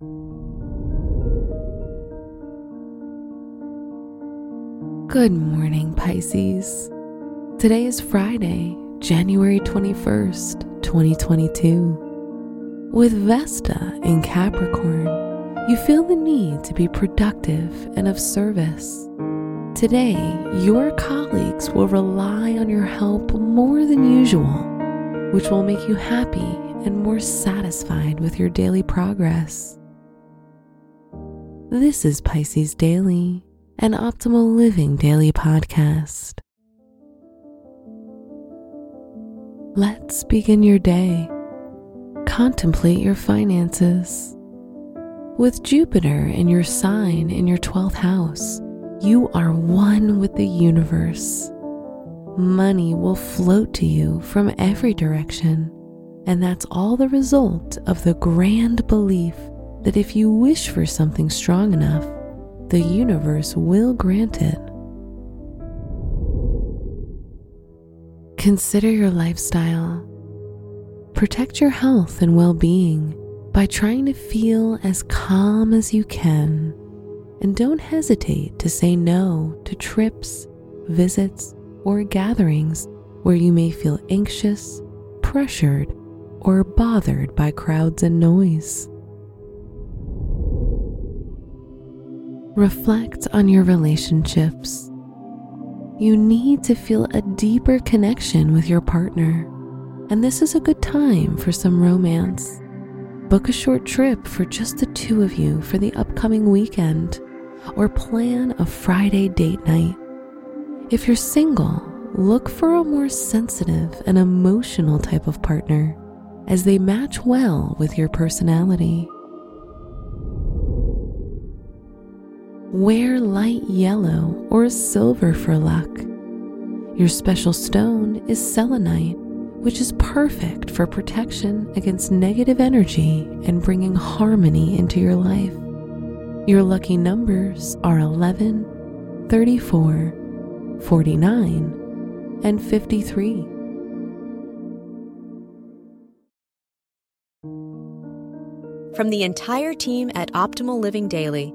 Good morning, Pisces. Today is Friday, January 21st, 2022. With Vesta in Capricorn, you feel the need to be productive and of service. Today, your colleagues will rely on your help more than usual, which will make you happy and more satisfied with your daily progress. This is Pisces Daily an Optimal Living Daily podcast. Let's begin your day. Contemplate your finances. With Jupiter in your sign in your 12th house, you are one with the universe. Money will float to you from every direction, and that's all the result of the grand belief that if you wish for something strong enough, the universe will grant it. Consider your lifestyle. Protect your health and well being by trying to feel as calm as you can. And don't hesitate to say no to trips, visits, or gatherings where you may feel anxious, pressured, or bothered by crowds and noise. Reflect on your relationships. You need to feel a deeper connection with your partner, and this is a good time for some romance. Book a short trip for just the two of you for the upcoming weekend, or plan a Friday date night. If you're single, look for a more sensitive and emotional type of partner as they match well with your personality. Wear light yellow or silver for luck. Your special stone is selenite, which is perfect for protection against negative energy and bringing harmony into your life. Your lucky numbers are 11, 34, 49, and 53. From the entire team at Optimal Living Daily,